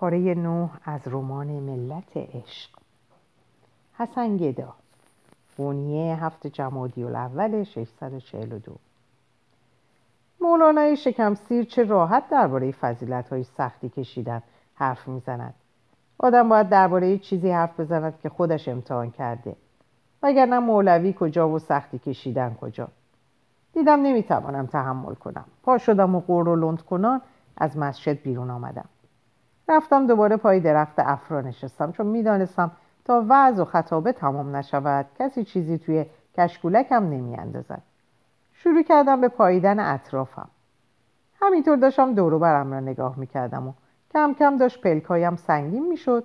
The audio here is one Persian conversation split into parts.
پاره نو از رمان ملت عشق. حسن گدا بونیه هفت جمادی الاول 642 مولانای شکم سیر چه راحت درباره فضیلت های سختی کشیدن حرف می‌زند. آدم باید درباره چیزی حرف بزند که خودش امتحان کرده. وگرنه مولوی کجا و سختی کشیدن کجا. دیدم نمی‌توانم تحمل کنم. پا شدم و قور و لند کنان از مسجد بیرون آمدم. رفتم دوباره پای درخت افرا نشستم چون می‌دانستم تا وعظ و خطابه تمام نشود کسی چیزی توی کشکولکم نمیاندازد. شروع کردم به پاییدن اطرافم. همینطور داشتم دورو برم را نگاه می‌کردم و کم کم داشت پلکایم سنگین می‌شد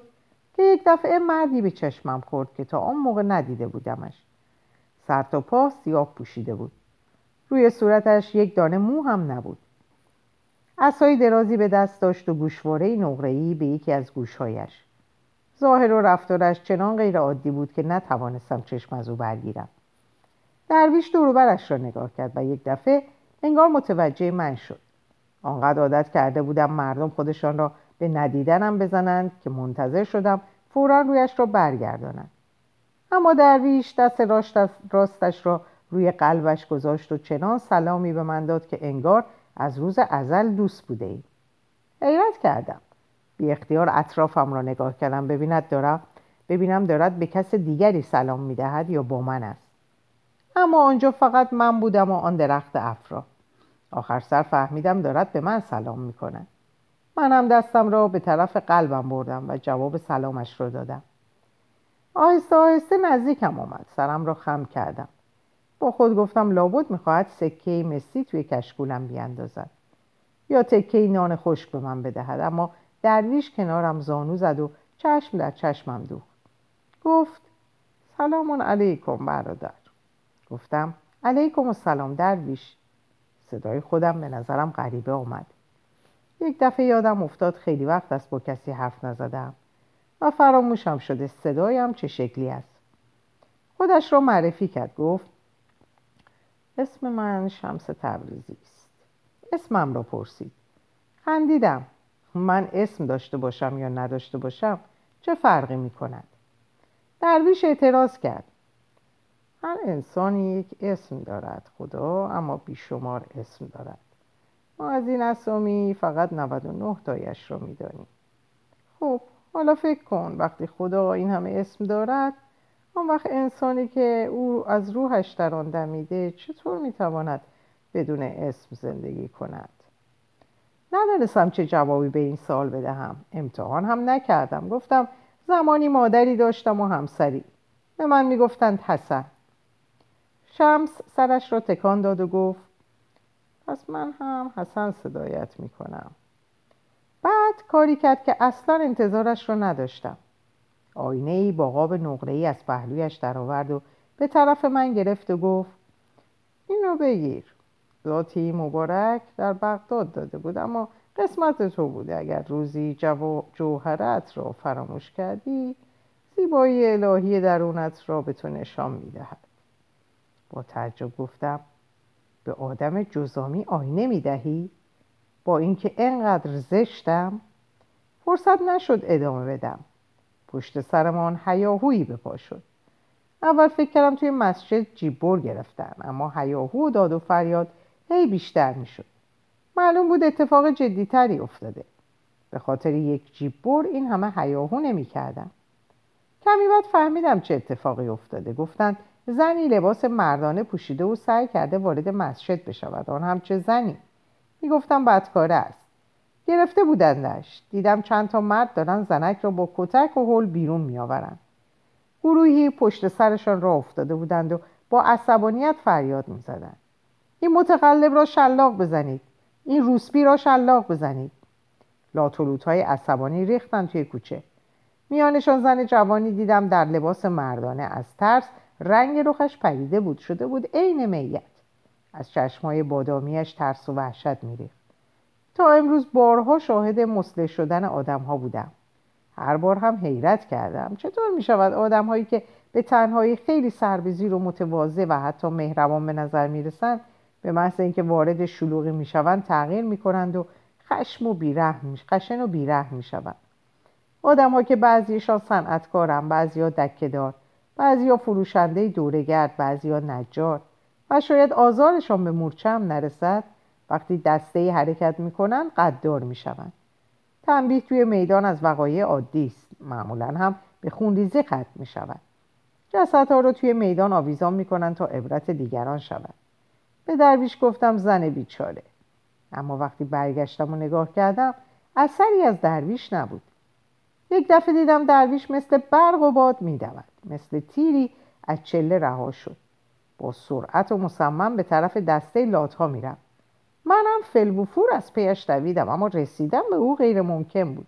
که یک دفعه مردی به چشمم خورد که تا آن موقع ندیده بودمش. سر تا پا سیاه پوشیده بود. روی صورتش یک دانه مو هم نبود. اسای درازی به دست داشت و گوشواره نقره‌ای به یکی از گوشهایش. ظاهر و رفتارش چنان غیر عادی بود که نتوانستم چشم از او برگیرم. درویش دوروبرش را نگاه کرد و یک دفعه انگار متوجه من شد. آنقدر عادت کرده بودم مردم خودشان را به ندیدنم بزنند که منتظر شدم فورا رویش را برگردانند. اما درویش دست راستش را روی قلبش گذاشت و چنان سلامی به من داد که انگار از روز ازل دوست بوده ایم حیرت کردم. بی اختیار اطرافم را نگاه کردم. ببیند دارم ببینم دارد به کس دیگری سلام می‌دهد یا با من است. اما آنجا فقط من بودم و آن درخت افرا آخر سر فهمیدم دارد به من سلام می‌کند منم دستم را به طرف قلبم بردم و جواب سلامش را دادم. آهسته آهسته نزدیکم آمد. سرم را خم کردم. با خود گفتم لابد می‌خواهد سکه مسی توی کشکولم بیاندازد. یا تکه نان خشک به من بدهد اما درویش کنارم زانو زد و چشم در چشمم دوخت. گفت سلام علیکم برادر. گفتم علیکم السلام درویش. صدای خودم به نظرم غریبه آمد. یک دفعه یادم افتاد خیلی وقت است با کسی حرف نزدم و فراموشم شده صدایم چه شکلی است. خودش را معرفی کرد. گفت اسم من شمس تبریزی است. اسمم را پرسید. خندیدم. من اسم داشته باشم یا نداشته باشم؟ چه فرقی می کند درویش اعتراض کرد. هر انسانی یک اسم دارد خدا اما بیشمار اسم دارد. ما از این اسامی فقط 99 تایش را می‌دانیم. خب حالا فکر کن وقتی خدا این همه اسم دارد آن وقت انسانی که او از روحش در آن دمیده چطور می‌تواند بدون اسم زندگی کند؟ ندانستم چه جوابی به این سال بدهم. امتحان هم نکردم. گفتم زمانی مادری داشتم و همسری. به من می‌گفتند حسن. شمس سرش را تکان داد و گفت پس من هم حسن صدایت می‌کنم. بعد کاری کرد که اصلا انتظارش را نداشتم. آینه ای با قاب نقره ای از پهلویش درآورد و به طرف من گرفت و گفت اینو بگیر. ذاتی مبارک در بغداد داده بود اما قسمت تو بوده اگر روزی جو... جوهرت را فراموش کردی زیبایی الهی درونت را به تو نشان می‌دهد. با تعجب گفتم به آدم جزامی آینه می‌دهی؟ با اینکه انقدر زشتم فرصت نشد ادامه بدم. پشت سرمان هیاهویی به پا شد. اول فکر کردم توی مسجد جیبور گرفتن اما هیاهو و داد و فریاد هی بیشتر می‌شد. معلوم بود اتفاق جدیتری افتاده. به خاطر یک جیبور این همه هیاهو نمی‌کردم کمی بعد فهمیدم چه اتفاقی افتاده. گفتند زنی لباس مردانه پوشیده و سعی کرده وارد مسجد بشود. آن هم چه زنی؟ می‌گفتم بدکاره است. گرفته بودندش. دیدم چند تا مرد دارن زنک را با کتک و هول بیرون میآورند گروهی پشت سرشان را افتاده بودند و با عصبانیت فریاد می‌زدند. این متقلب را شلاق بزنید. این روسبی را شلاق بزنید. لاتولوت های عصبانی ریختن توی کوچه. میانشان زن جوانی دیدم در لباس مردانه از ترس رنگ رخش پریده بود. شده بود عین میت. از چشمای بادامیش ترس و وحشت میریخت. تا امروز بارها شاهد مسلح شدن آدم ها بودم. هر بار هم حیرت کردم. چطور می شود آدم هایی که به تنهایی خیلی سربزیر و متواضع و حتی مهربان به نظر می رسند به محض اینکه وارد شلوغی می شوند تغییر می کنند و خشم و بیرحم خشن و بیرحم می شوند آدم ها که بعضیشان صنعتکارن بعضیا دکهدار بعضیا فروشنده دورگرد بعضیا نجار و شاید آزارشان به مورچه هم نرسد وقتی دسته حرکت می‌کنن قدار می‌شوند. تنبیه توی میدان از وقایع عادی است. معمولا هم به خونریزی ختم می‌شود. جسدها رو توی میدان آویزان می‌کنن تا عبرت دیگران شود. به درویش گفتم زن بیچاره. اما وقتی برگشتم و نگاه کردم اثری از درویش نبود. یک دفعه دیدم درویش مثل برق و باد میدود مثل تیری از چله رها شد. با سرعت و مصمم به طرف دسته لاتها میرم منم فلبوفور از پیش دویدم اما رسیدم به او غیر ممکن بود.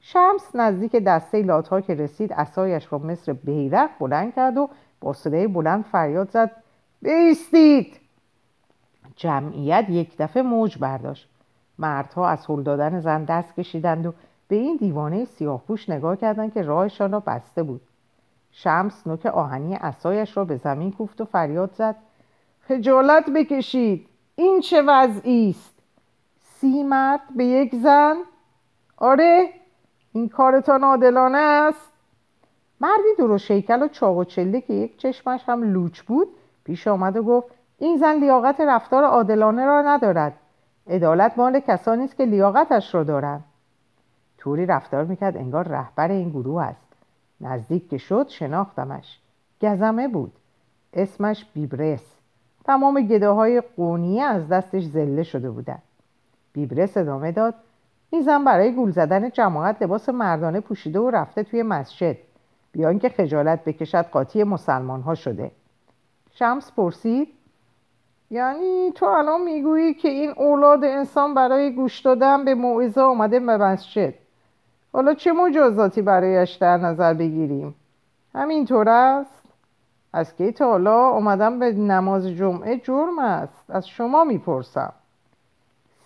شمس نزدیک دسته لاتها که رسید اسایش را مثل بیرق بلند کرد و با صدای بلند فریاد زد بیستید! جمعیت یک دفعه موج برداشت. مردها از هل دادن زن دست کشیدند و به این دیوانه سیاهپوش نگاه کردند که راهشان را بسته بود. شمس نوک آهنی اسایش را به زمین کوفت و فریاد زد خجالت بکشید! این چه وضعی است؟ سی مرد به یک زن؟ آره این کارتان عادلانه است. مردی درو شیکل و چاق و چله که یک چشمش هم لوچ بود پیش آمد و گفت این زن لیاقت رفتار عادلانه را ندارد. عدالت مال کسانی است که لیاقتش را دارند. طوری رفتار می‌کرد انگار رهبر این گروه است. نزدیک که شد شناختمش. گزمه بود. اسمش بیبرس. تمام گداهای قونیه از دستش زله شده بودن. بیبرس ادامه داد زن برای گول زدن جماعت لباس مردانه پوشیده و رفته توی مسجد. بیان که خجالت بکشد قاطی مسلمان ها شده. شمس پرسید یعنی تو الان می‌گویی که این اولاد انسان برای گوش دادن به موعظه آمده به مسجد؟ حالا چه مجازاتی برایش در نظر بگیریم؟ همینطور است؟ از که تا حالا اومدم به نماز جمعه جرم است؟ از شما می‌پرسم.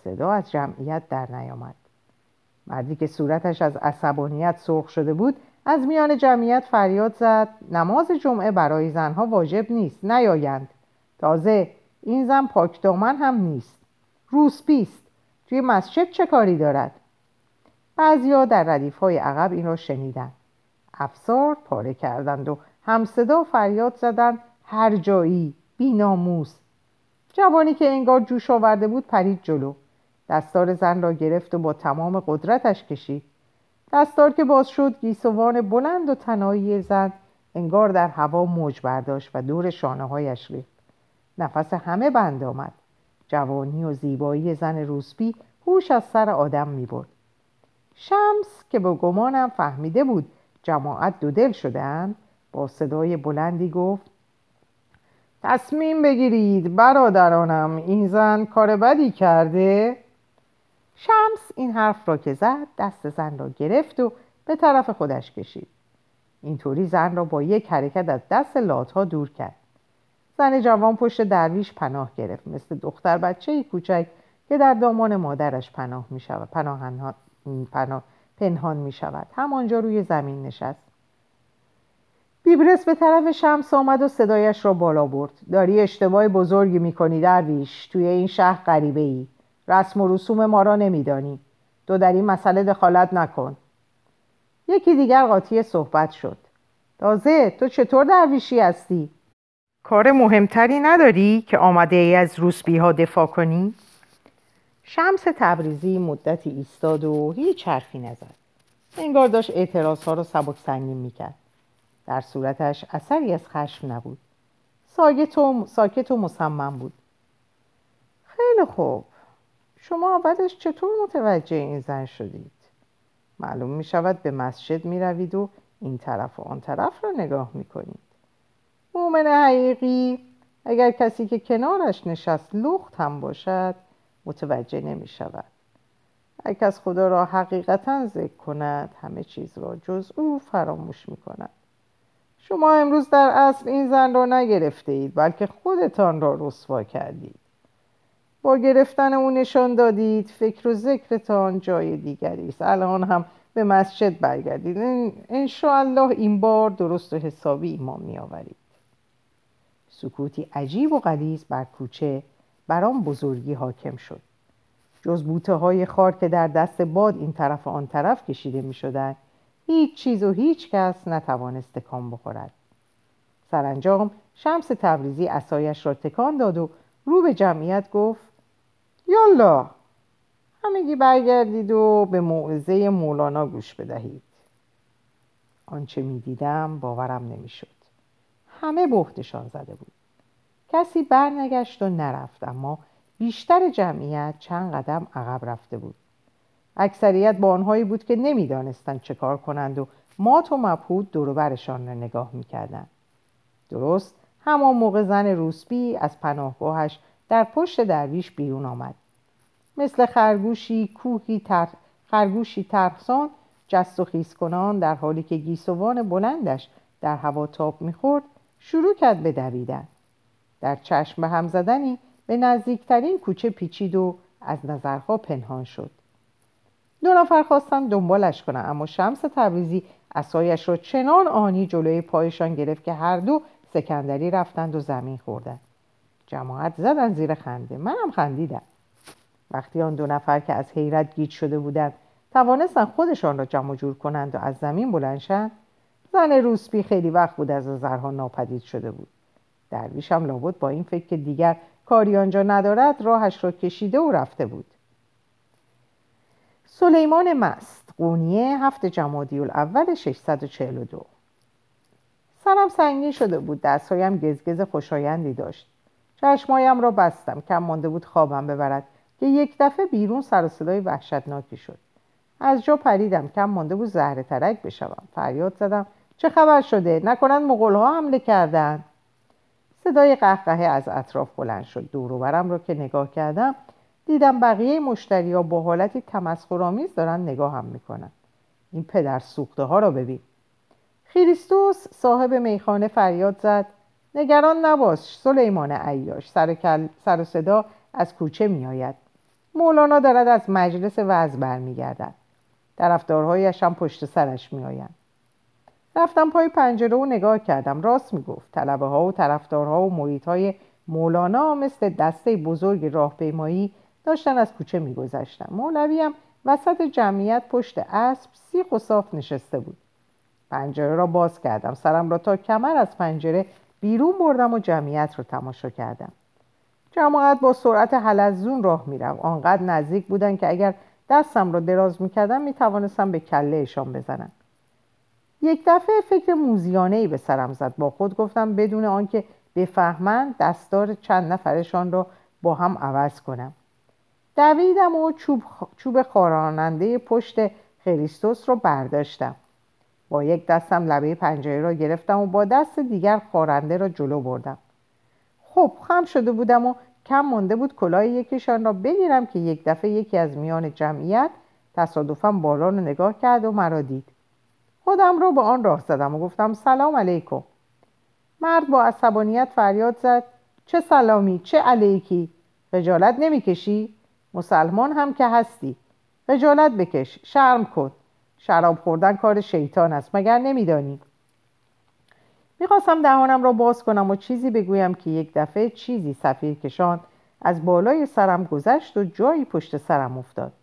صدا از جمعیت در نیامد. مردی که صورتش از عصبانیت سرخ شده بود از میان جمعیت فریاد زد نماز جمعه برای زنها واجب نیست نیایند. تازه این زن پاک دامن هم نیست. روسپیست توی مسجد چه کاری دارد؟ بعضیا در ردیف های عقب این را شنیدند افسار پاره کردند و همصدا فریاد زدند هر جایی. بیناموس. جوانی که انگار جوش آورده بود پرید جلو. دستار زن را گرفت و با تمام قدرتش کشید. دستار که باز شد گیسوان بلند و تنایی زن انگار در هوا موج برداشت و دور شانه هایش ریخت. نفس همه بند آمد. جوانی و زیبایی زن روسپی هوش از سر آدم می برد شمس که به گمانم فهمیده بود جماعت دو دل شدهاند با صدای بلندی گفت تصمیم بگیرید برادرانم این زن کار بدی کرده؟ شمس این حرف را که زد دست زن را گرفت و به طرف خودش کشید. اینطوری زن را با یک حرکت از دست لاتها دور کرد. زن جوان پشت درویش پناه گرفت مثل دختر بچه کوچک که در دامان مادرش پناه می شود پناه, پناه پنهان می شود همانجا روی زمین نشست. بیبرس به طرف شمس آمد و صدایش را بالا برد. داری اشتباه بزرگی می‌کنی درویش توی این شهر غریبه ای رسم و رسوم ما را نمیدانی. تو در این مسئله دخالت نکن. یکی دیگر قاطی صحبت شد. تازه تو چطور درویشی هستی؟ کار مهمتری نداری که آمده ای از روسبی ها دفاع کنی؟ شمس تبریزی مدتی ایستاد و هیچ حرفی نزد. انگار داشت اعتراض ها رو سبک سنگین می‌کرد. در صورتش اثری از خشم نبود. ساکت و, ساکت مصمم بود. خیلی خوب. شما اولش چطور متوجه این زن شدید؟ معلوم می شود به مسجد می روید و این طرف و آن طرف را نگاه می کنید. مؤمن حقیقی اگر کسی که کنارش نشست لخت هم باشد متوجه نمی شود. هر کس خدا را حقیقتا ذکر کند همه چیز را جز او فراموش می کند. شما امروز در اصل این زن را نگرفته اید بلکه خودتان را رسوا کردید. با گرفتن او نشان دادید فکر و ذکرتان جای دیگری است. الان هم به مسجد برگردید. انشاءالله این بار درست و حسابی ایمان می آورید سکوتی عجیب و غلیظ بر کوچه بر آن بزرگی حاکم شد. جز بوته های خار که در دست باد این طرف و آن طرف کشیده می شدن. هیچ چیز و هیچ کس نتوانست تکان بخورد. سرانجام شمس تبریزی اسایش را تکان داد و رو به جمعیت گفت یالا همگی برگردید و به موعظه مولانا گوش بدهید. آنچه می‌دیدم باورم نمی‌شد. همه بختشان زده بود. کسی برنگشت و نرفت اما بیشتر جمعیت چند قدم عقب رفته بود. اکثریت با آنهایی بود که نمی‌دانستند چه کار کنند و مات و مبهود دوروبرشان را نگاه می‌کردند. درست همان موقع زن روسبی از پناهگاهش در پشت درویش بیرون آمد. مثل خرگوشی کوهی تر... خرگوشی ترسان جست و خیز کنان در حالی که گیسوان بلندش در هوا تاب می‌خورد شروع کرد به دویدن. در چشم به هم زدنی به نزدیکترین کوچه پیچید و از نظرها پنهان شد. دو نفر خواستن دنبالش کنن اما شمس تبریزی اسایش را چنان آنی جلوی پایشان گرفت که هر دو سکندری رفتند و زمین خوردند. جماعت زدن زیر خنده. منم خندیدم. وقتی آن دو نفر که از حیرت گیج شده بودند توانستن خودشان را جمع جور کنند و از زمین بلنشند زن روسپی خیلی وقت بود از نظرها ناپدید شده بود. درویش هم لابد با این فکر که دیگر کاری آنجا ندارد راهش را کشیده و رفته بود. سلیمان مست قونیه هفت جمادی الاول 642 سرم سنگین شده بود دستهایم گزگز خوشایندی داشت. چشمایم را بستم کم مانده بود خوابم ببرد که یک دفعه بیرون سر و صدای وحشتناکی شد. از جا پریدم کم مانده بود زهر ترک بشوم. فریاد زدم چه خبر شده؟ نکنند مغولها حمله کردند صدای قهقهه از اطراف بلند شد. دوروبرم را که نگاه کردم دیدم بقیه مشتری ها با حالتی تمسخرآمیز دارن نگاه هم می‌کنن. این پدر سوخته ها را ببین. خریستوس صاحب میخانه فریاد زد. نگران نباش سلیمان عیاش سر, سر صدا از کوچه میآید. مولانا دارد از مجلس وز برمیگردد. طرفدارهایش هم پشت سرش میآیند. رفتم پای پنجره و نگاه کردم. راست می‌گفت. طلبه ها و طرفدارها و محیط مولانا مثل دسته بزرگ راهپیمایی داشتن از کوچه میگذشتن. مولوی هم وسط جمعیت پشت اسب سیخ و صاف نشسته بود. پنجره را باز کردم. سرم را تا کمر از پنجره بیرون بردم و جمعیت را تماشا کردم. جماعت با سرعت حلزون راه میرم آنقدر نزدیک بودن که اگر دستم را دراز می‌کردم می‌توانستم به کلهشان بزنم. یک دفعه فکر موزیانه ای به سرم زد. با خود گفتم بدون آنکه بفهمند دستار چند نفرشان را با هم عوض کنم. دویدم و چوب, چوب خاراننده پشت خریستوس را برداشتم. با یک دستم لبه پنجره را گرفتم و با دست دیگر خارنده را جلو بردم. خب خم شده بودم و کم مانده بود کلاه یکیشان را بگیرم که یک دفعه یکی از میان جمعیت تصادفا بالا رو نگاه کرد و مرا دید. خودم را به آن راه زدم و گفتم سلام علیکم. مرد با عصبانیت فریاد زد. چه سلامی چه علیکی؟ خجالت نمی‌کشی؟ مسلمان هم که هستی. خجالت بکش شرم کن. شراب خوردن کار شیطان است مگر نمیدانی؟ می‌خواستم دهانم را باز کنم و چیزی بگویم که یک دفعه چیزی سفیر کشان از بالای سرم گذشت و جایی پشت سرم افتاد.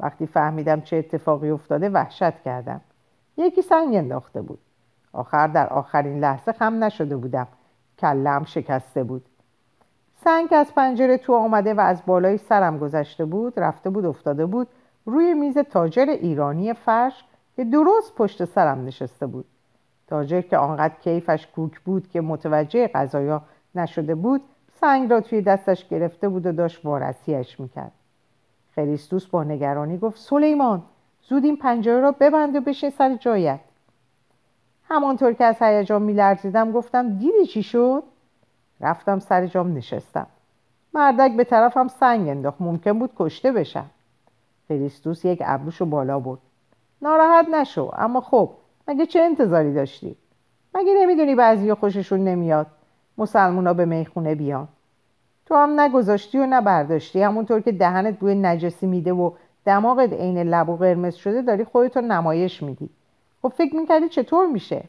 وقتی فهمیدم چه اتفاقی افتاده وحشت کردم. یکی سنگ انداخته بود. آخر در آخرین لحظه خم نشده بودم. کلم شکسته بود. سنگ از پنجره تو آمده و از بالای سرم گذشته بود رفته بود افتاده بود روی میز تاجر ایرانی فرش که درست پشت سرم نشسته بود. تاجر که آنقدر کیفش کوک بود که متوجه غذایا نشده بود سنگ را توی دستش گرفته بود و داشت وارسیش می‌کرد. خریستوس با نگرانی گفت سلیمان زود این پنجره را ببند و بشین سر جایت. همانطور که از هیجان میلرزیدم گفتم دیدی چی شد؟ رفتم سر جام نشستم. مردک به طرفم سنگ انداخت. ممکن بود کشته بشم. فریستوس یک ابروشو بالا برد. ناراحت نشو اما خب مگه چه انتظاری داشتی؟ مگه نمی‌دونی بعضی خوششون نمیاد؟ مسلمونا به می‌خونه بیان. تو هم نگذاشتی و نبرداشتی همونطور که دهنت بوی نجسی میده و دماغت عین لب و قرمز شده داری خودتو نمایش میدی. خب فکر می‌کردی چطور میشه؟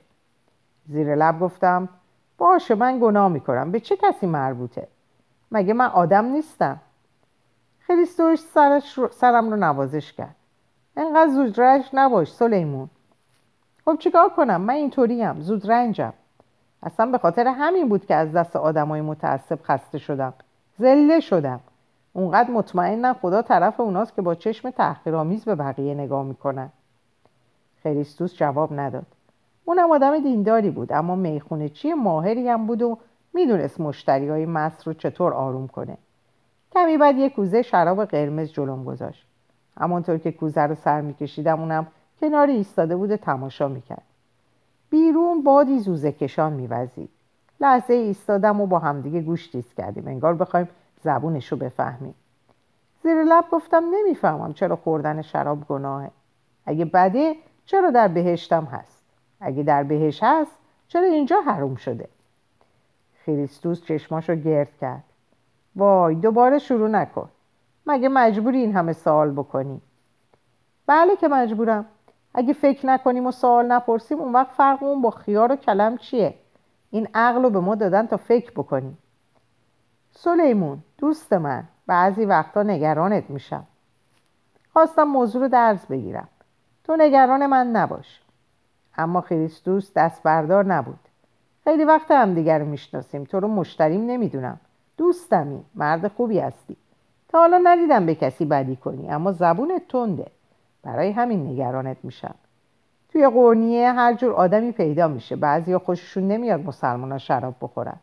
زیر لب گفتم باشه من گناه می‌کنم. به چه کسی مربوطه؟ مگه من آدم نیستم؟ خریستوش سرش سرم رو نوازش کرد. انقدر زودرش نباش سلیمون خب چیکار کنم؟ من اینطوریم. زود رنجم. اصلا به خاطر همین بود که از دست آدمای متعصب خسته شدم. زله شدم. اونقدر مطمئنم خدا طرف اوناست که با چشم تحقیرآمیز به بقیه نگاه می‌کنن خریستوس جواب نداد. اونم آدم دینداری بود اما می‌خونه چی ماهری هم بود و می‌دونست مشتری های مست رو چطور آروم کنه. کمی بعد یه کوزه شراب قرمز جلوم گذاشت. همانطور که کوزه رو سر میکشیدم اونم کنار ایستاده بود تماشا می‌کرد. بیرون بادی زوزه کشان میوزید. لحظه ایستادم و با همدیگه گوش تیز کردیم. انگار بخوایم زبونش رو بفهمیم. زیر لب گفتم نمی‌فهمم چرا خوردن شراب گناهه. اگه بده چرا در بهشتم هست؟ اگه در بهش هست چرا اینجا حروم شده؟ خریستوس چشماشو گرد کرد. وای دوباره شروع نکن. مگه مجبوری این همه سوال بکنی؟ بله که مجبورم. اگه فکر نکنیم و سوال نپرسیم اون وقت فرقمون با خیار و کلم چیه؟ این عقل رو به ما دادن تا فکر بکنیم. سلیمون دوست من بعضی وقتا نگرانت میشم. خواستم موضوع رو درز بگیرم. تو نگران من نباش. اما خریستوس دست بردار نبود. خیلی وقت هم دیگر رو می‌شناسیم. تو رو مشتریم نمی‌دونم. دوستمی. مرد خوبی هستی. تا حالا ندیدم به کسی بدی کنی اما زبونت تنده. برای همین نگرانت میشم. توی قرنیه هر جور آدمی پیدا میشه. بعضی خوششون نمیاد مسلمان شراب بخورن.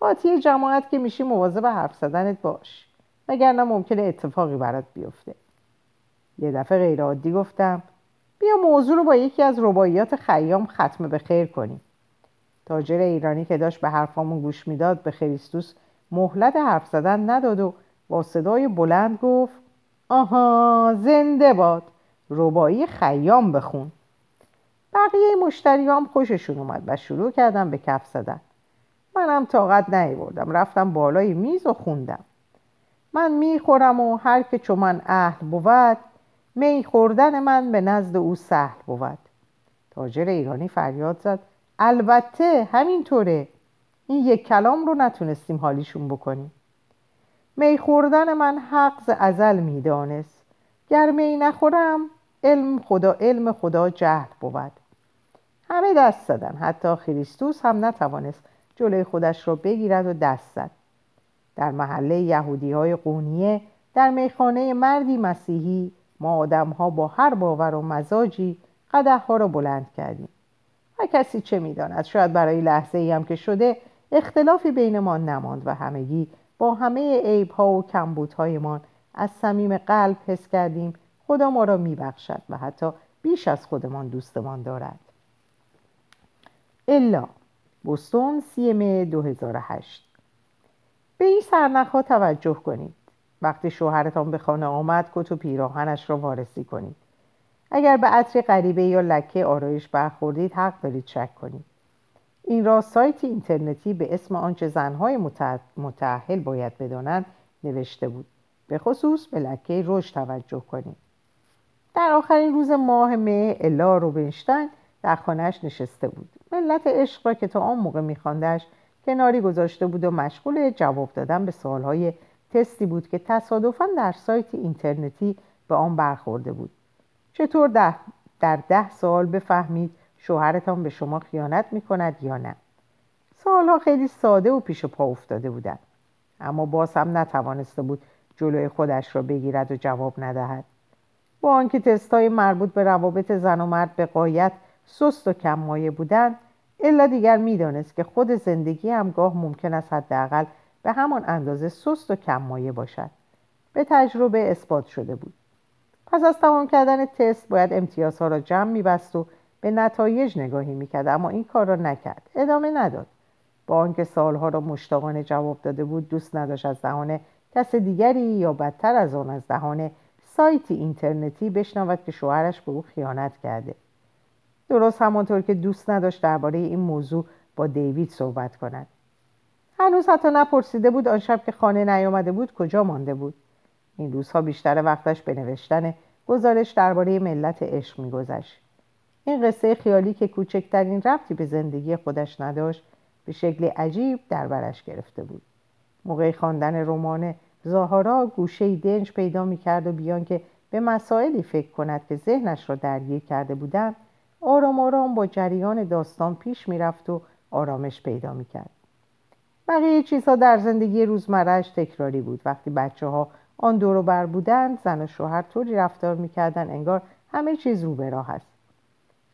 قاطی جماعت که میشی مواظب حرف زدنت باش. وگرنه ممکنه اتفاقی برات بیفته. یه دفعه غیر عادی گفتم بیا موضوع رو با یکی از رباعیات خیام ختم به خیر کنیم. تاجر ایرانی که داشت به حرفامون گوش می‌داد به خریستوس مهلت حرف زدن نداد و با صدای بلند گفت آها زنده باد ربایی خیام بخون. بقیه مشتریام خوششون اومد و شروع کردم به کف زدن. منم طاقت نیاوردم رفتم بالای میز و خوندم. من می‌خورم و هر که چون من اهل بود می خوردن من به نزد او سهل بود. تاجر ایرانی فریاد زد. البته همینطوره. این یک کلام رو نتونستیم حالیشون بکنیم. می خوردن من حق ازل می‌دانست گر می نخورم علم خدا علم خدا جهل بود. همه دست زدن. حتی خریستوس هم نتوانست جلوی خودش را بگیرد و دست زد. در محله یهودی های قونیه در میخانه مردی مسیحی ما آدم ها با هر باور و مزاجی قده ها را بلند کردیم. و کسی چه می‌داند؟ شاید برای لحظه ای هم که شده اختلافی بینمان نماند و همگی با همه عیب ها و کمبودهایمان از صمیم قلب حس کردیم خدا ما را میبخشد و حتی بیش از خودمان دوستمان دارد. الا بوستون سی مه 2008 به این سرنخ توجه کنید. وقتی شوهرتان به خانه آمد کت و پیراهنش را وارسی کنید. اگر به عطر غریبه یا لکه آرایش برخوردید حق دارید شک کنید. این را سایت اینترنتی به اسم آنچه زنهای متعهل باید بدانند نوشته بود. به خصوص به لکه رشد توجه کنید. در آخرین روز ماه مه الا روبنشتین در خانهش نشسته بود. ملت عشق را که تا آن موقع میخواندش کناری گذاشته بود و مشغول جواب دادن به سوالهای تستی بود که تصادفا در سایت اینترنتی به آن برخورده بود. چطور ده در ده سال بفهمید شوهرتان به شما خیانت می کند یا نه؟ سوالها خیلی ساده و پیش پا افتاده بودند. اما باز هم نتوانسته بود جلوی خودش را بگیرد و جواب ندهد. با آنکه تستهای مربوط به روابط زن و مرد به قایت سست و کم مایه بودند الا دیگر می‌دانست که خود زندگی هم گاه ممکن است حداقل به همان اندازه سست و کم مایه باشد. به تجربه اثبات شده بود. پس از تمام کردن تست باید امتیازها را جمع میبست و به نتایج نگاهی می‌کرد اما این کار را نکرد. ادامه نداد. با آنکه سالها را مشتاقانه جواب داده بود دوست نداشت از دهان کس دیگری یا بدتر از آن از دهان سایتی اینترنتی بشنود که شوهرش به او خیانت کرده. درست همانطور که دوست نداشت درباره این موضوع با دیوید صحبت کند. هنوز حتی نپرسیده بود آن شب که خانه نیامده بود کجا مانده بود. این روزها بیشتر وقتش به نوشتن گزارش درباره ملت عشق میگذشت. این قصه خیالی که کوچکترین ربطی به زندگی خودش نداشت به شکل عجیب در برش گرفته بود. موقع خواندن رمان زاهارا گوشه دنج پیدا می‌کرد و بیان که به مسائلی فکر کند که ذهنش را درگیر کرده بودند آرام آرام با جریان داستان پیش می‌رفت و آرامش پیدا می‌کرد. بقیه چیزها در زندگی روزمرهش تکراری بود. وقتی بچه ها آن دورو بر بودند زن و شوهر طوری رفتار می‌کردن انگار همه چیز رو به راه است.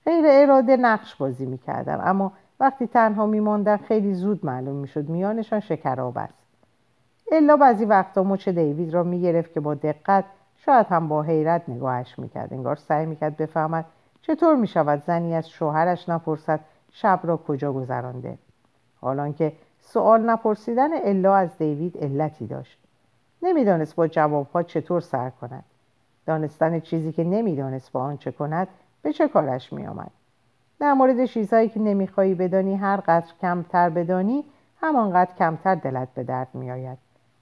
غیر اراده نقش بازی می‌کردن اما وقتی تنها میماندن خیلی زود معلوم می‌شد میانشان شکراب است. الا بعضی وقتا مچ دیوید را می‌گرفت که با دقت شاید هم با حیرت نگاهش می‌کرد. انگار سعی می‌کرد بفهمد چطور می‌شود زنی از شوهرش نپرسد شب را کجا گذرانده. حالان که سوال نپرسیدن الا از دیوید علتی داشت. نمی‌دانست با جوابها چطور سر کند. دانستن چیزی که نمی‌دانست با آن چه کند به چه کارش میآمد. در مورد چیزهایی که نمی‌خواهی بدانی هر قدر کمتر بدانی همانقدر کمتر دلت به درد میآید.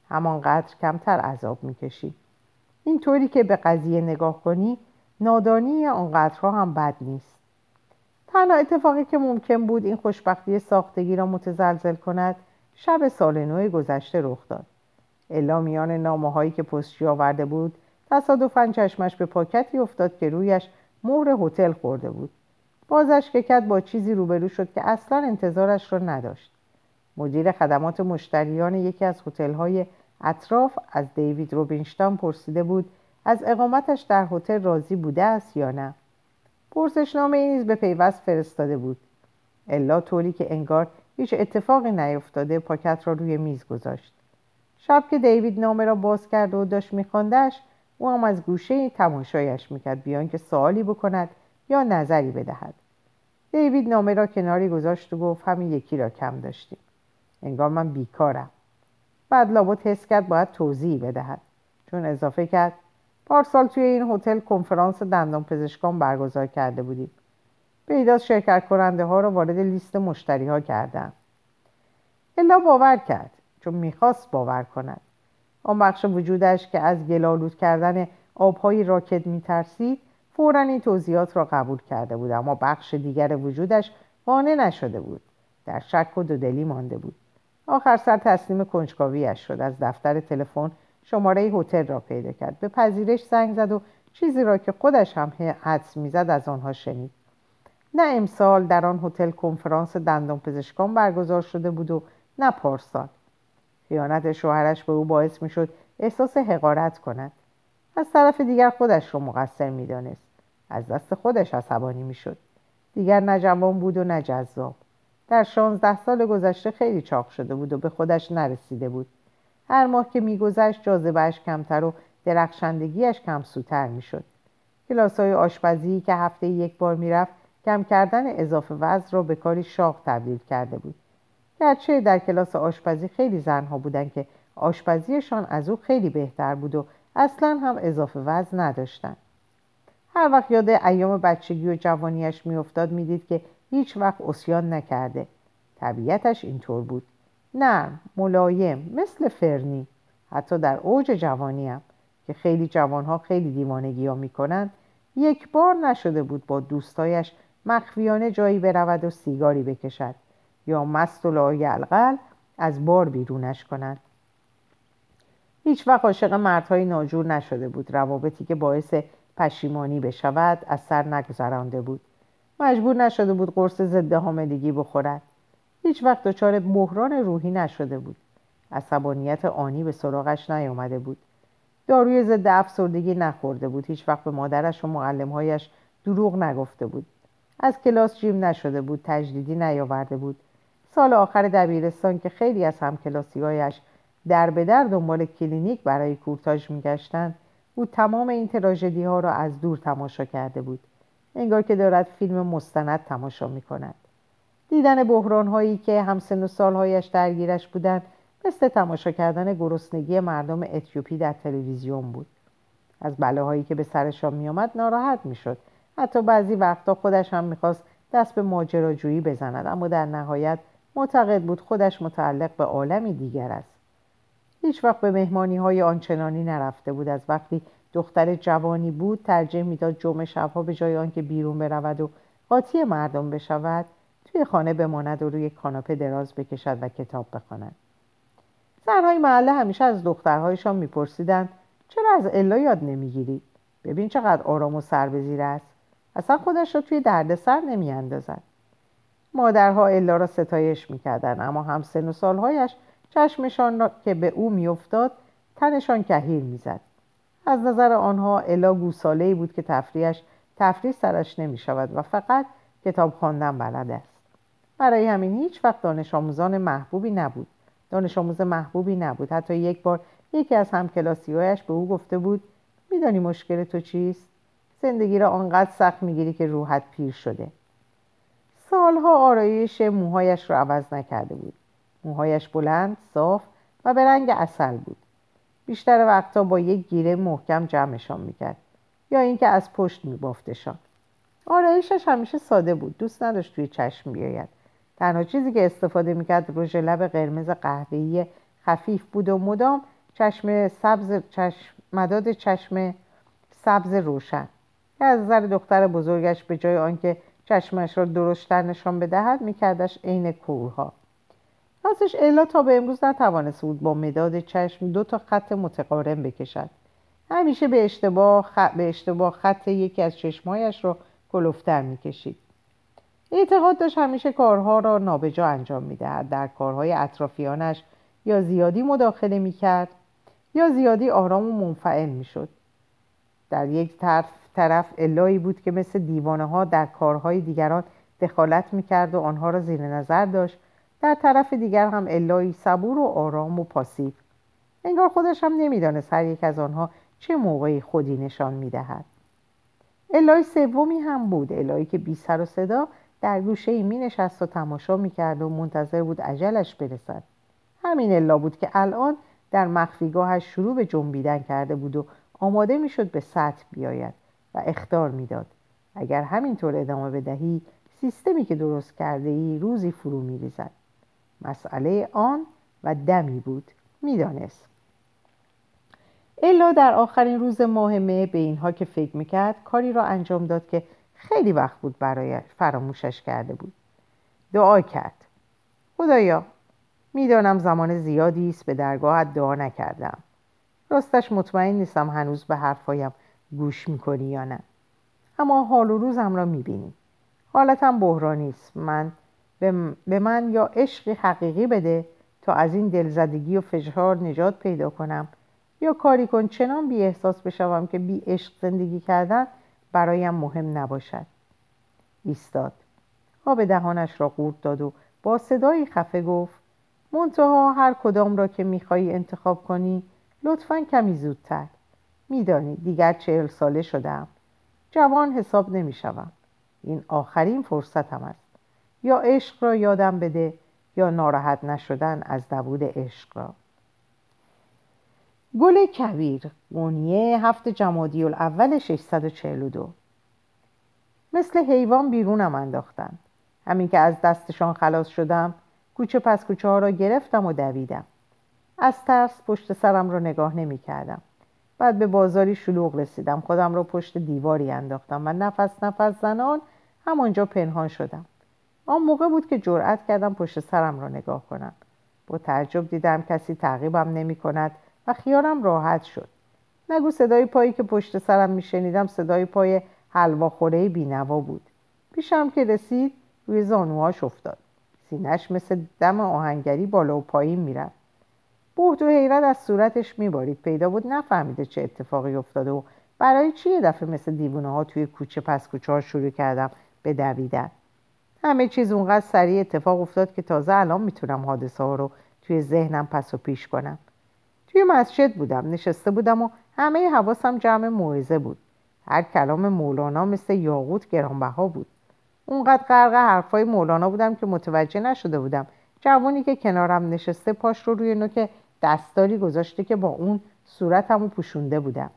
همانقدر کمتر عذاب می‌کشی. اینطوری که به قضیه نگاه کنی نادانی آنقدرها هم بد نیست. تنها اتفاقی که ممکن بود این خوشبختی ساختگی را متزلزل کند شب سال نو گذشته رخ داد. الا میان نامه هایی که پستچی آورده بود تصادفا چشمش به پاکتی افتاد که رویش مهر هتل خورده بود. بازش که کرد با چیزی روبرو شد که اصلا انتظارش را نداشت. مدیر خدمات مشتریان یکی از هتل‌های اطراف از دیوید روبینشتان پرسیده بود از اقامتش در هتل راضی بوده است یا نه؟ پرسشنامه ای نیز به پیوست فرستاده بود. الا طوری که انگار هیچ اتفاقی نیفتاده پاکت را روی میز گذاشت. شب که دیوید نامه را باز کرد و داشت میخواندش او هم از گوشه تماشایش می‌کرد بیان که سوالی بکند یا نظری بدهد. دیوید نامه را کناری گذاشت و گفت همین یکی را کم داشتیم. انگار من بیکارم. بعد لابد حس کرد باید توضیحی بدهد. چون اضافه کرد پارسال توی این هتل کنفرانس دندان پزشکان برگزار کرده بودیم. پیداست شرکت کننده ها را وارد لیست مشتری ها کردن. الا باور کرد چون می‌خواست باور کند. آن بخش وجودش که از گلالود کردن آبهای راکت میترسید فورا این توضیحات را قبول کرده بود اما بخش دیگر وجودش قانع نشده بود. در شک و دودلی مانده بود. آخر سر تسلیم کنجکاویش شد. از دفتر تلفن شماره هتل را پیدا کرد. به پذیرش زنگ زد و چیزی را که خودش هم حدس می‌زد از آنها شنید. نه امسال در آن هتل کنفرانس دندان پزشکان برگزار شده بود و نه پارسال. خیانت شوهرش به او باعث می‌شد احساس حقارت کند. از طرف دیگر خودش را مقصر می‌دانست. از دست خودش عصبانی می‌شد. دیگر نه جوان بود و نه جذاب. در شانزده سال گذشته خیلی چاق شده بود و به خودش نرسیده بود. هر ماه که میگذشت جاذبهاش کمتر و درخشندگیش کمسوتر می‌شد. کلاس های آشپزی که هفته یک بار می‌رفت کم کردن اضافه وزن را به کاری شاق تبدیل کرده بود. گرچه در کلاس آشپزی خیلی زنها بودند که آشپزیشان از او خیلی بهتر بود و اصلا هم اضافه وزن نداشتند. هر وقت یاد ایام بچگی و جوانیش میافتاد می‌دید که هیچ وقت اسیان نکرده. طبیعتش اینطور بود. نرم ملایم مثل فرنی. حتی در اوج جوانیم که خیلی جوانها خیلی دیوانگی ها می‌کنند یک بار نشده بود با دوستایش مخفیانه جایی برود و سیگاری بکشد یا مست و لایلقل از بار بیرونش کند هیچ وقت عاشق مردهای ناجور نشده بود روابطی که باعث پشیمانی بشود از سر نگذرانده بود. مجبور نشده بود قرص ضد حاملگی بخورد. هیچ وقت دچار بحران روحی نشده بود. عصبانیت آنی به سراغش نیامده بود. داروی ضد افسردگی نخورده بود. هیچ وقت به مادرش و معلمهایش دروغ نگفته بود. از کلاس جیم نشده بود. تجدیدی نیاورده بود. سال آخر دبیرستان که خیلی از همکلاسیهایش در به در دنبال کلینیک برای کورتاژ میگشتند او تمام این تراژدی ها را از دور تماشا کرده بود. انگار که دارد فیلم مستند تماشا می کند دیدن بحران هایی که همسن و سالهایش درگیرش بودند مثل تماشا کردن گرسنگی مردم اتیوپی در تلویزیون بود. از بلاهایی که به سرشان میآمد ناراحت می‌شد. حتی بعضی وقتا خودش هم می‌خواست دست به ماجراجویی بزند اما در نهایت معتقد بود خودش متعلق به عالمی دیگر است. هیچ وقت به مهمانی های آنچنانی نرفته بود. از وقتی دختر جوانی بود ترجیح می‌داد جمعه شبها به جای آنکه بیرون برود و قاطی مردم بشود توی خانه بماند و روی کاناپه دراز بکشد و کتاب بخواند. زنهای محله همیشه از دخترهایشان میپرسیدند چرا از الا یاد نمی‌گیری؟ ببین چقدر آرام و سر است. اصلا خودش را توی دردسر نمیاندازد. مادرها الا را ستایش می‌کردند اما هم سن و سالهایش چشمشان را که به او میافتاد تنشان کهیر می‌زد. از نظر آنها الا گوساله بود که تفریحش تفریح سرش نمی شود و فقط کتاب خواندن بلد است. برای همین هیچ وقت دانش آموزان محبوبی نبود. دانش آموز محبوبی نبود. حتی یک بار یکی از همکلاسیهایش به او گفته بود میدانی مشکل تو چیست؟ زندگی را آنقدر سخت می‌گیری که روحت پیر شده. سالها آرایش موهایش را عوض نکرده بود. موهایش بلند صاف و به رنگ اصل بود. بیشتر وقتا با یک گیره محکم جمعشان می‌کرد یا اینکه از پشت میبافتشان. آرایشش همیشه ساده بود. دوست نداشت توی چشم بیاید. تنها چیزی که استفاده می‌کرد رژ لب قرمز قهوه‌ای خفیف بود و مدام چشم سبز چشم مداد چشم سبز روشن. که از نظر دختر بزرگش به جای آنکه چشمش را درشتر نشان بدهد میکردش عین کورها. راستش الا تا به امروز نتوانسته بود با مداد چشم دو تا خط متقارن بکشد. همیشه به اشتباه, خط... به اشتباه خط یکی از چشمهایش را کلفتر می‌کشید. اعتقاد داشت همیشه کارها را نابجا انجام می‌دهد در کارهای اطرافیانش یا زیادی مداخله می‌کرد یا زیادی آرام و منفعل می‌شد. در یک طرف, طرف الهی بود که مثل دیوانه ها در کارهای دیگران دخالت می‌کرد و آنها را زیر نظر داشت. در طرف دیگر هم الهی صبور و آرام و پاسیو انگار خودش هم نمی‌دانست هر یک از آنها چه موقعی خودی نشان می‌دهد. الهی سومی هم بود الهی که بی سر و صدا در گوشه ای می و تماشا می کرد و منتظر بود عجلش برسد همین الا بود که الان در مخفیگاهش شروع به جنبیدن کرده بود و آماده می شد به سطح بیاید و اختار می‌داد. اگر همینطور ادامه بدهی سیستمی که درست کرده ای روزی فرو می ریزد. مسئله آن و دمی بود می‌دانست الا در آخرین روز ماه مه به اینها که فکر می‌کرد کاری را انجام داد که خیلی وقت بود برای فراموشش کرده بود. دعا کرد. خدایا می‌دانم زمان زیادی است به درگاهت دعا نکردم. راستش مطمئن نیستم هنوز به حرفایم گوش می‌کنی یا نه. اما حال و روزم را می‌بینی. حالتم بحرانی است. من به من یا عشقی حقیقی بده تا از این دلزدگی و فشار نجات پیدا کنم. یا کاری کن چنان بی احساس بشوم که بی عشق زندگی کردن برایم مهم نباشد. ایستاد. آب دهانش را قورت داد و با صدایی خفه گفت منتها هر کدام را که می‌خواهی انتخاب کنی لطفا کمی زودتر. میدانی دیگر چهل ساله شدم. جوان حساب نمی‌شوم. این آخرین فرصتم است. یا عشق را یادم بده یا ناراحت نشدن از نبود عشق را. گل کبیر قونیه هفت جمادی الاول 642 مثل حیوان بیرونم انداختن. همین که از دستشان خلاص شدم کوچه پس کوچه ها را گرفتم و دویدم. از ترس پشت سرم را نگاه نمی کردم. بعد به بازاری شلوغ رسیدم. خودم را پشت دیواری انداختم و نفس نفس زنان همانجا پنهان شدم. آن موقع بود که جرأت کردم پشت سرم را نگاه کنم. با تعجب دیدم کسی تعقیبم نمی کند. و خیالم راحت شد. نگو صدای پایی که پشت سرم میشنیدم صدای پای حلواخوره بینوا بود. پیشم که رسید روی زانوهاش افتاد. سینش مثل دم آهنگری بالا و پایین می‌رفت. بهت و حیرت از صورتش میبارید. پیدا بود نفهمیده چه اتفاقی افتاده و برای چی یه دفعه مثل دیوونه ها توی کوچه پس کوچه ها شروع کردم به دویدن. همه چیز اونقدر سریع اتفاق افتاد که تازه الان می‌تونم حادثه ها رو توی ذهنم پس و پیش کنم. توی مسجد بودم نشسته بودم و همه حواسم جمع موعظه بود. هر کلام مولانا مثل یاقوت گرانبها بود. اونقدر غرق حرفای مولانا بودم که متوجه نشده بودم. جوانی که کنارم نشسته پاش رو روی نوک دستاری گذاشته که با اون صورتمو پوشونده بودم.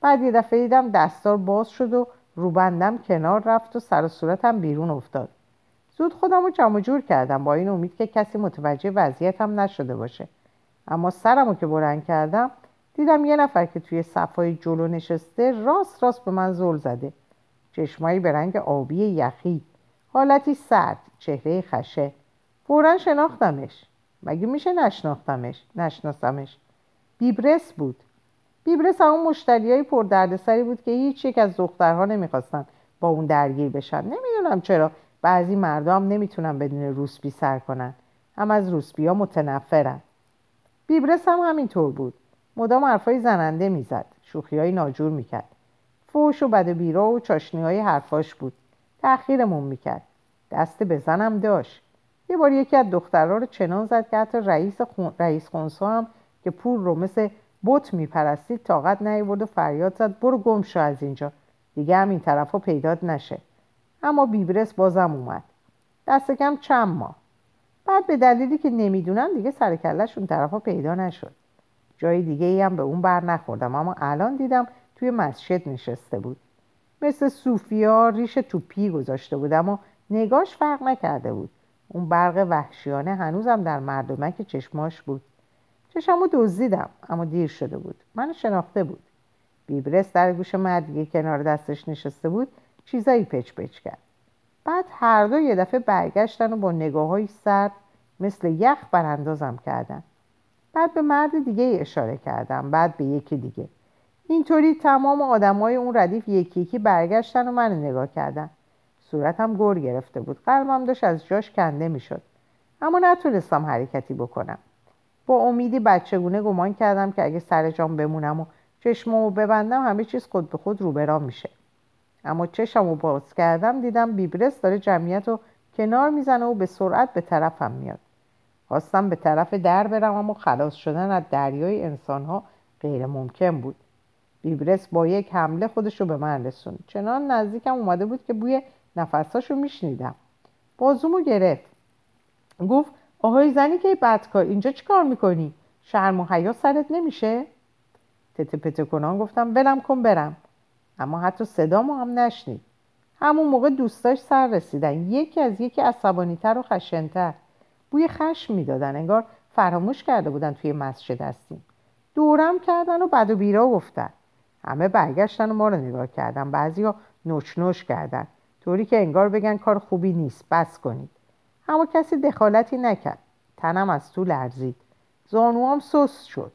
بعد یه دفعه دیدم دستار باز شد و روبندم کنار رفت و سر و صورتم بیرون افتاد. زود خودم رو جمع جور کردم با این امید که کسی متوجه وضعیتم نشده باشه. اما سرمو که بلند کردم دیدم یه نفر که توی صفای جلو نشسته راست راست به من زل زده. چشمایی به رنگ آبی یخی. حالتی سرد چهره خشه. فورا شناختمش. مگه میشه نشناختمش؟ نشناسمش. بیبرس بود. بیبرس همون مشتری های پر سری بود که هیچ یک از دخترها نمی‌خواستن با اون درگیر بشن. نمی‌دونم چرا. بعضی مردم نمی‌تونن بدون روسبی سر کنن. هم از روسبی ها متنفرن. بیبرس هم همینطور بود. مدام حرفای زننده می‌زد. شوخی های ناجور می‌کرد. فوش و بد و بیرا و چاشنی های حرفاش بود. تأخیرمون می‌کرد. دست به زنم داشت. یه بار یکی از دخترها رو چنان زد که حتی رئیس, خون... رئیس خونسا هم که پول رو مثل بوت میپرستید طاقت نیورد و فریاد زد برو گم شو از اینجا. دیگه هم این طرف ها پیدات نشه. اما بیبرس بازم اومد. دست کم چند ماه. بعد به دلیلی که نمی‌دونم دیگه سرکلش اون طرف ها پیدا نشد. جای دیگه ای هم به اون بر نخوردم اما الان دیدم توی مسجد نشسته بود. مثل صوفیا ریش توپی گذاشته بود اما نگاش فرق نکرده بود. اون برق وحشیانه هنوزم در مردمک چشماش بود. چشمو دزدیدم اما دیر شده بود. منو شناخته بود. بیبرس در گوش مردیگه کنار دستش نشسته بود چیزایی پچ پچ کرد. بعد هر دو یه دفعه برگشتن و با نگاه های سرد مثل یخ براندازم کردن. بعد به مرد دیگه اشاره کردم بعد به یکی دیگه. اینطوری تمام آدمای اون ردیف یکی یکی برگشتن و منو نگاه کردن. صورتم گر گرفته بود. قلبم داشت از جاش کنده می‌شد. اما نتونستم حرکتی بکنم. با امیدی بچگونه گمان کردم که اگه سر جام بمونم و چشممو ببندم همه چیز خود به خود روبرام میشه. اما چشمو باز کردم دیدم بیبرس داره جمعیت رو کنار می‌زنه و به سرعت به طرفم میاد. خواستم به طرف در برم اما خلاص شدن از دریای انسانها غیر ممکن بود. بیبرس با یک حمله خودش رو به من رسوند. چنان نزدیکم اومده بود که بوی نفساشو میشنیدم. بازومو گرفت. گفت آهای زنی که بدکار اینجا چی کار می‌کنی؟ شرم و حیا سرت نمیشه؟ تته پته کنان گفتم ولم کن برم. اما حتی صدامو هم نشنید. همون موقع دوستاش سر رسیدن. یکی از یکی عصبانیتر و خشنتر. بوی خشم می‌دادن. انگار فراموش کرده بودن توی مسجد هستیم. دورم کردن و بد و بیرا گفتن. همه برگشتن و ما رو نگاه کردن. بعضی نوچ نوچ کردن. طوری که انگار بگن کار خوبی نیست. بس کنید. اما کسی دخالتی نکرد. تنم از تو لرزید. زانوام سست شد.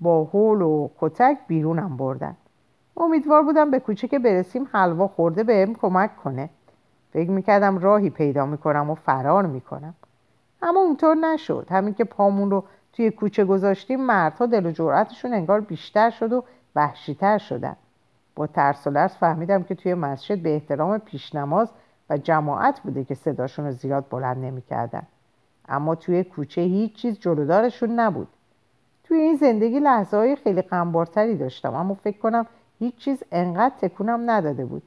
با هول و کتک بیرونم بردن. امیدوار بودم به کوچه که برسیم حلوا خورده بهم کمک کنه. فکر می‌کردم راهی پیدا می‌کنم و فرار می‌کنم. اما اونطور نشد. همین که پامون رو توی کوچه گذاشتیم مردها دل و جرأتشون انگار بیشتر شد و وحشیتر شدن. با ترس و لرز فهمیدم که توی مسجد به احترام پیشنماز و جماعت بوده که صداشون رو زیاد بلند نمی‌کردن. اما توی کوچه هیچ چیز جلودارشون نبود. توی این زندگی لحظه های خیلی قنبارتری داشتم اما فکر کنم هیچ چیز انقدر تکونم نداده بود.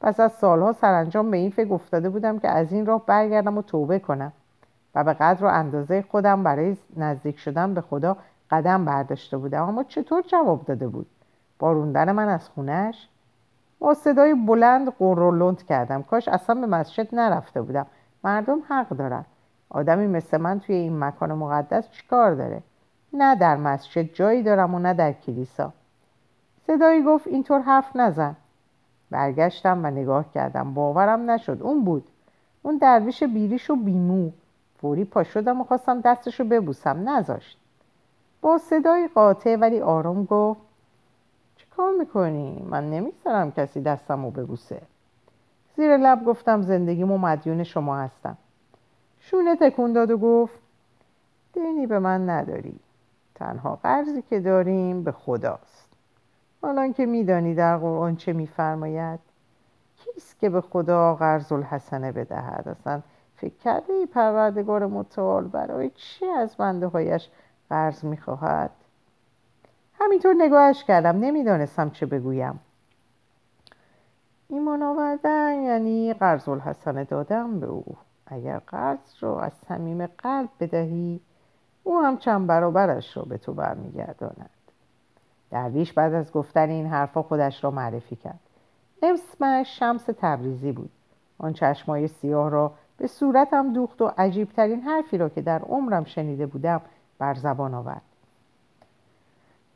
پس از سالها سرانجام به این فکر افتاده بودم که از این راه برگردم و توبه کنم و به قدر و اندازه خودم برای نزدیک شدن به خدا قدم برداشته بودم. اما چطور جواب داده بود؟ باروندن من از خونش با صدای بلند قرولند کردم. کاش اصلا به مسجد نرفته بودم. مردم حق دارن. آدمی مثل من توی این مکان مقدس چیکار داره؟ نه در مسجد جایی دارم و نه در کلیسا. صدایی گفت اینطور حرف نزن. برگشتم و نگاه کردم. باورم نشد. اون بود. اون درویش بیریش و بیمو. فوری پا شدم و خواستم دستشو ببوسم. نذاشت. با صدای قاطع ولی آروم گفت چه کار می‌کنی؟ من نمی‌ذارم کسی دستم رو ببوسه. زیر لب گفتم زندگیمو مدیون شما هستم. شونه تکون داد و گفت دینی به من نداری. تنها قرضی که داریم به خداست. حالا که میدانی در قرآن چه میفرماید. کیست که به خدا قرض الحسنه بدهد؟ اصلا فکر کرده ای پروردگار متعال برای چی از بنده هایش قرض می‌خواهد؟ همینطور نگاهش کردم نمی‌دانستم چه بگویم. ایمان آوردن یعنی قرض الحسنه دادم به او. اگر قرض رو از صمیم قلب بدهی او هم چند برابرش رو به تو برمیگرداند. درویش بعد از گفتن این حرفا خودش را معرفی کرد. اسمش شمس تبریزی بود. آن چشمای سیاه را به صورتم دوخت و عجیبترین حرفی را که در عمرم شنیده بودم بر زبان آورد.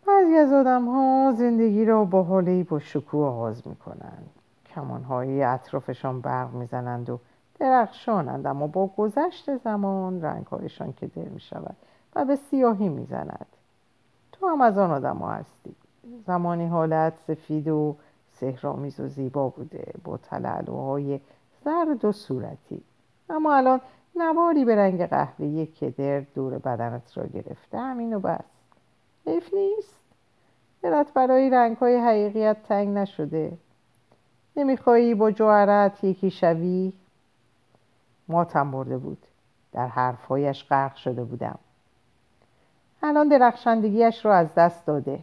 بعضی از آدم ها زندگی را با حالی با شکوه آغاز می کنند کمانهایی اطرافشان برق می‌زنند و درخشانند اما با گذشت زمان رنگهایشان که در می شود و به سیاهی می زند. تو هم از آن آدم هستی. زمانی حالت سفید و سهرامیز و زیبا بوده با تلالوهای زرد و صورتی. اما الان نواری به رنگ قهوه‌ای کدر دور بدنت را گرفته همین و بس. حیف نیست. دلت برای رنگهای حقیقیت تنگ نشده. نمیخوایی با جوهرت یکی شوی؟ ماتم برده بود. در حرفهایش غرق شده بودم. الان درخشندگیش رو از دست داده.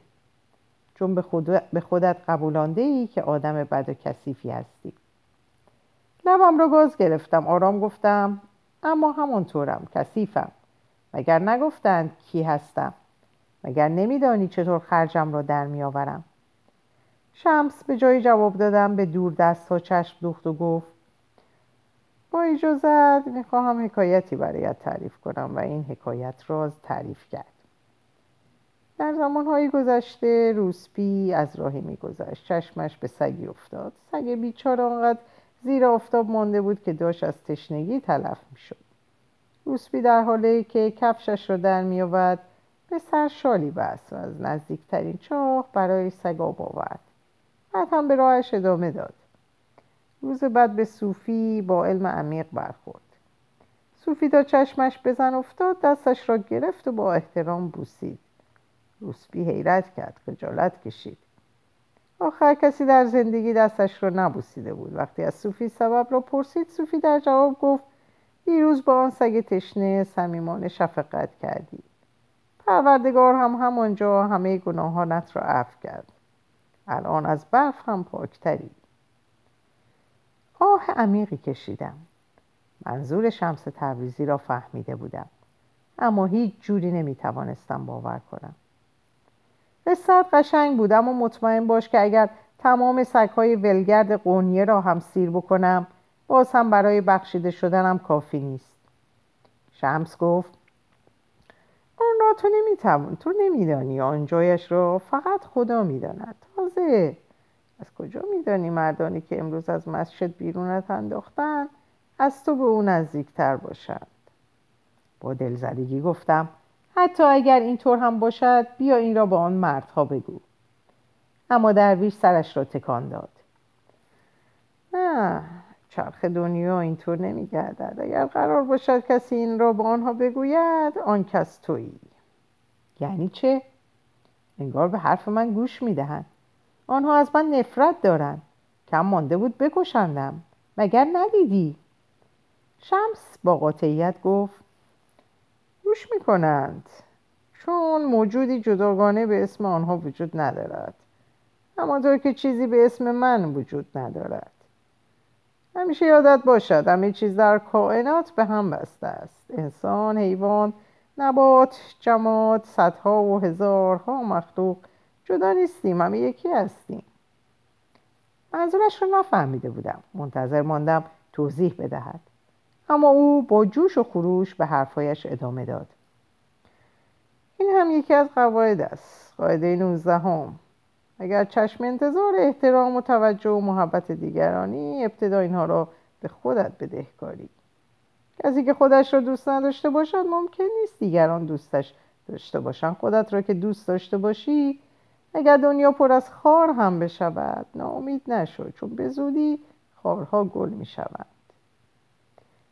چون به, خود به خودت قبولانده ای که آدم بد و کثیفی هستی. لبم رو گاز گرفتم آرام گفتم اما همونطورم کثیفم. مگر نگفتند کی هستم؟ مگر نمیدانی چطور خرجم را در میآورم؟ شمس به جای جواب دادم به دور دست ها چشم دوخت و گفت با اجازت می‌خواهم حکایتی برایت تعریف کنم و این حکایت را تعریف کرد. در زمانهای گذشته روسپی از راهی میگذشت. چشمش به سگی افتاد. سگ بیچاره آنقدر زیر آفتاب مانده بود که داشت از تشنگی تلف می‌شد. روسپی در حالی که کفشش را در میآورد به سر شالی بست و از نزدیکترین چاه برای سگ آب آورد. بعد هم به راهش ادامه داد. روز بعد به صوفی با علم عمیق برخورد. صوفی تا چشمش بزن افتاد دستش را گرفت و با احترام بوسید. روسپی حیرت کرد خجالت کشید. آخر کسی در زندگی دستش را نبوسیده بود. وقتی از صوفی سبب را پرسید صوفی در جواب گفت دیروز با آن سگ تشنه صمیمانه شفقت کردی. پروردگار هم همانجا همه گناهانت را عفو کرد. الان از برف هم پاکتری. آه عمیقی کشیدم. منظور شمس تبریزی را فهمیده بودم. اما هیچ جوری نمی‌توانستم باور کنم. قصت قشنگ بود اما مطمئن باش که اگر تمام سگهای ولگرد قونیه را هم سیر بکنم باز هم برای بخشیده شدنم کافی نیست. شمس گفت آن را تو نمی‌توان تو نمیدانی آن جایش را فقط خدا می‌داند. تازه از کجا میدانی مردانی که امروز از مسجد بیرونت انداختن از تو به او نزدیکتر باشند؟ با دلزدگی گفتم حتی اگر اینطور هم باشد بیا این را به آن مردها بگو. اما درویش سرش را تکان داد. نه چرخ دنیا اینطور نمیگردد. اگر قرار باشد کسی این را به آنها بگوید آن کس تویی. یعنی چه؟ انگار به حرف من گوش می‌دهند. آنها از من نفرت دارند. کم مانده بود بکشندم. مگر ندیدی؟ شمس با قاطعیت گفت گوش می‌کنند. چون موجودی جداگانه به اسم آنها وجود ندارد. همانطور که چیزی به اسم من وجود ندارد. همیشه یادت باشد همه چیز در کائنات به هم بسته است. انسان، حیوان، نبات، جماد، صدها و هزارها مخلوق جدا نیستیم همه یکی هستیم. منظورش رو نفهمیده بودم. منتظر ماندم توضیح بدهد. اما او با جوش و خروش به حرفایش ادامه داد. این هم یکی از قواعد است. قاعده 19 هم. اگر چشم انتظار احترام و توجه و محبت دیگرانی ابتدا اینها را به خودت بدهکاری. کسی که خودش را دوست نداشته باشد ممکن نیست دیگران دوستش داشته باشن. خودت را که دوست داشته باشی اگر دنیا پر از خار هم بشود ناامید نشو چون به زودی خارها گل می شود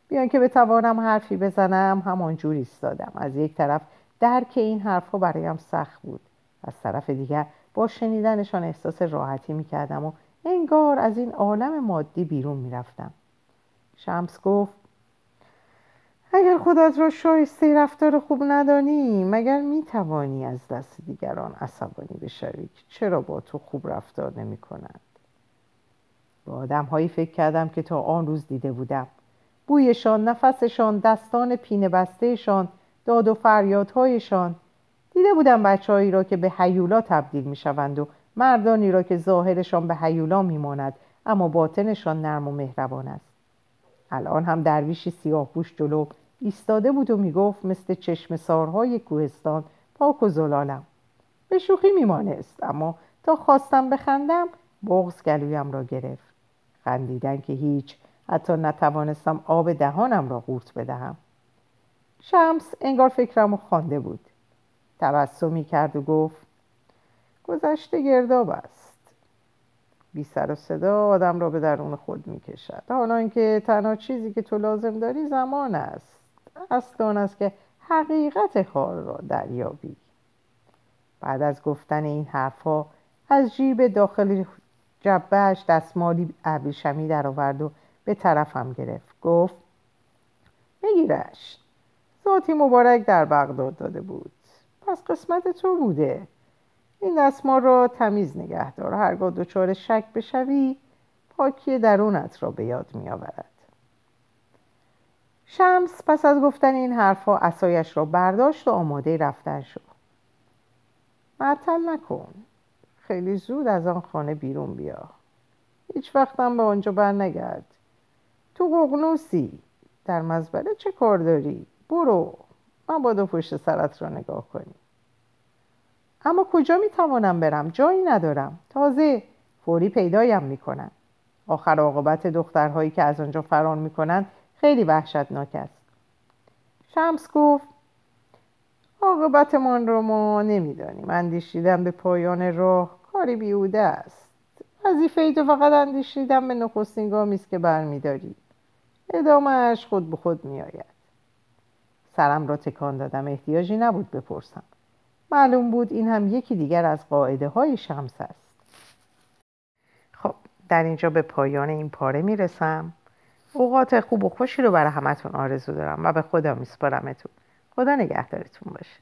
بیان که بتوانم حرفی بزنم همانجور ایستادم. از یک طرف درک این حرفها برایم سخت بود. از طرف دیگر با شنیدنشان احساس راحتی می‌کردم و انگار از این عالم مادی بیرون می‌رفتم. شمس گفت اگر خودت را شایسته رفتار خوب ندانی مگر می‌توانی از دست دیگران عصبانی بشوی که چرا با تو خوب رفتار نمی کنند با آدم هایی فکر کردم که تا آن روز دیده بودم. بویشان، نفسشان، دستان پینه بستهشان، داد و فریادهایشان. دیده بودم بچههایی را که به حیولا تبدیل می شوند و مردانی را که ظاهرشان به حیولا می ماند اما باطنشان نرم و مهربان است. الان هم درویشی سیاه بوش جلو ایستاده بود و می‌گفت مثل چشم سارهای کوهستان پاک و زلالم. به شوخی میمانست اما تا خواستم بخندم بغز گلویم را گرفت. خندیدن که هیچ حتی نتوانستم آب دهانم را قورت بدهم. شمس انگار فکرم و خوانده بود. تبسمی کرد و گفت گذشته گرداب است. بی سر و صدا آدم را به درون خود می‌کشد. حالا اینکه تنها چیزی که تو لازم داری زمان است. اصل آن است که حقیقت کار را دریابی. بعد از گفتن این حرفها از جیب داخل جبهش دستمالی ابریشمی درآورد و به طرفم گرفت. گفت بگیرش. ذاتی مبارک در بغداد داده بود. پس قسمت تو بوده. این دستمال را تمیز نگه دار هرگاه دچار شک بشوی پاکی درونت را به یاد می آورد. شمس پس از گفتن این حرفها اسایش را برداشت و آماده رفتن شد. معطل نکن. خیلی زود از آن خانه بیرون بیا. هیچ وقتم به آنجا بر نگرد تو ققنوسی در مزبله چه کار داری؟ برو من با دو پشت سرت را نگاه کنی اما کجا می‌توانم برم؟ جایی ندارم. تازه فوری پیدایم می‌کنن. آخر عاقبت دخترهایی که از آنجا فرار می‌کنند خیلی وحشتناک است. شمس گفت عاقبتمان رو ما نمی‌دانیم. اندیشیدن به پایان راه کاری بیهوده است. وظیفه تو فقط اندیشیدن به نخستین گامی است که برمیداری. ادامهش خود به خود میآید. سرم را تکان دادم. احتیاجی نبود بپرسم. معلوم بود این هم یکی دیگر از قاعده های شمس است. خب در اینجا به پایان این پاره می‌رسم. اوقات خوب و خوشی رو برای همتون آرزو دارم و به خدا میسپارمتون. خدا نگهدارتون باشه.